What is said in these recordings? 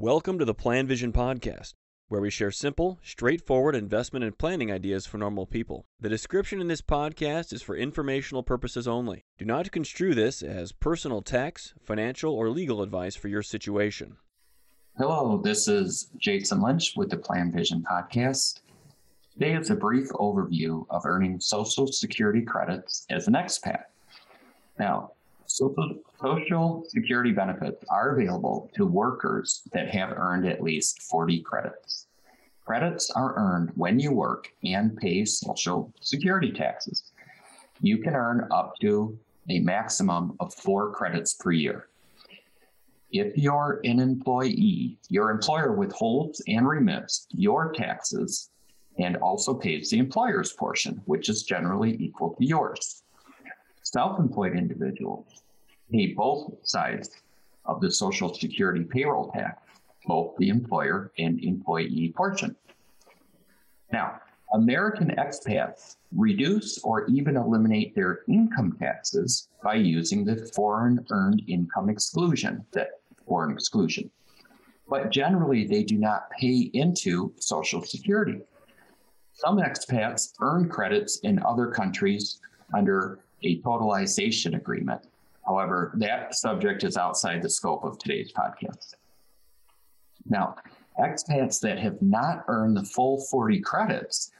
Welcome to the Plan Vision Podcast, where we share simple, straightforward investment and planning ideas for normal people. The description in this podcast is for informational purposes only. Do not construe this as personal tax, financial, or legal advice for your situation. Hello, this is Jason Lynch with the Plan Vision Podcast. Today is a brief overview of earning Social Security credits as an expat. Now, Social Security benefits are available to workers that have earned at least 40 credits. Credits are earned when you work and pay Social Security taxes. You can earn up to a maximum of four credits per year. If you're an employee, your employer withholds and remits your taxes and also pays the employer's portion, which is generally equal to yours. Self employed individuals pay both sides of the Social Security payroll tax, both the employer and employee portion. Now, American expats reduce or even eliminate their income taxes by using the foreign earned income exclusion, that foreign exclusion. But generally, they do not pay into Social Security. Some expats earn credits in other countries under a totalization agreement. However, that subject is outside the scope of today's podcast. Now, expats that have not earned the full 40 credits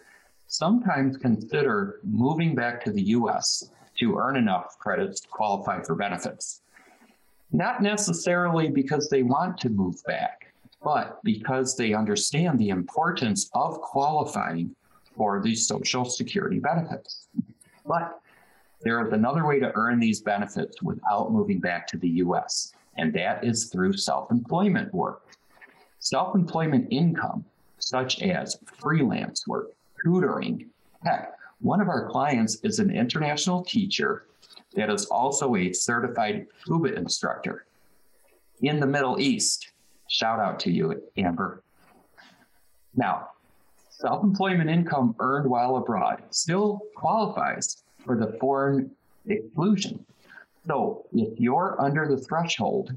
sometimes consider moving back to the US to earn enough credits to qualify for benefits. Not necessarily because they want to move back, but because they understand the importance of qualifying for these Social Security benefits. But there is another way to earn these benefits without moving back to the US, and that is through self employment work. Self employment income, such as freelance work, tutoring, heck, one of our clients is an international teacher that is also a certified scuba instructor in the Middle East. Shout out to you, Amber. Now, self employment income earned while abroad still qualifies for the foreign exclusion. So if you're under the threshold,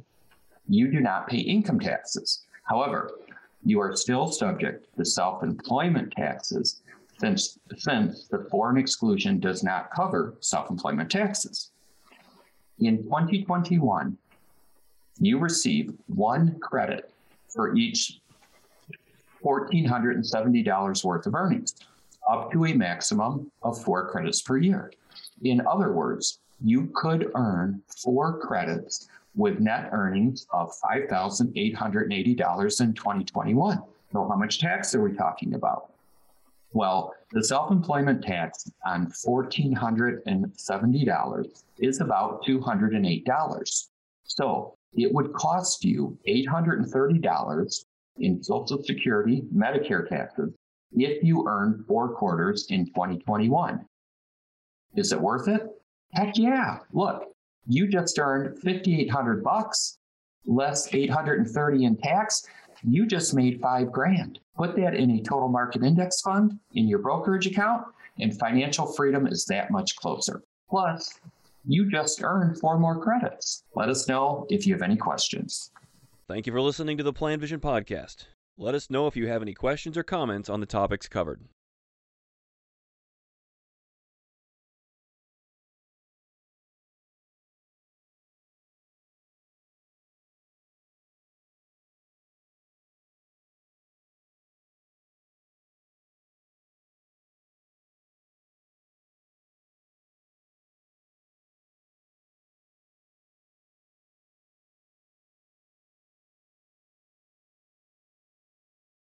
you do not pay income taxes. However, you are still subject to self employment taxes since, since the foreign exclusion does not cover self employment taxes. In 2021, you receive one credit for each $1,470 worth of earnings, up to a maximum of four credits per year. In other words, you could earn four credits with net earnings of $5,880 in 2021. So, how much tax are we talking about? Well, the self employment tax on $1,470 is about $208. So, it would cost you $830 in Social Security, Medicare taxes if you earn four quarters in 2021. Is it worth it? Heck yeah. Look, you just earned 5800 bucks less 830 in tax. You just made 5 grand. Put that in a total market index fund in your brokerage account and financial freedom is that much closer. Plus, you just earned four more credits. Let us know if you have any questions. Thank you for listening to the Plan Vision podcast. Let us know if you have any questions or comments on the topics covered.